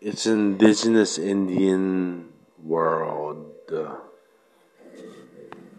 It's indigenous Indian world. Uh,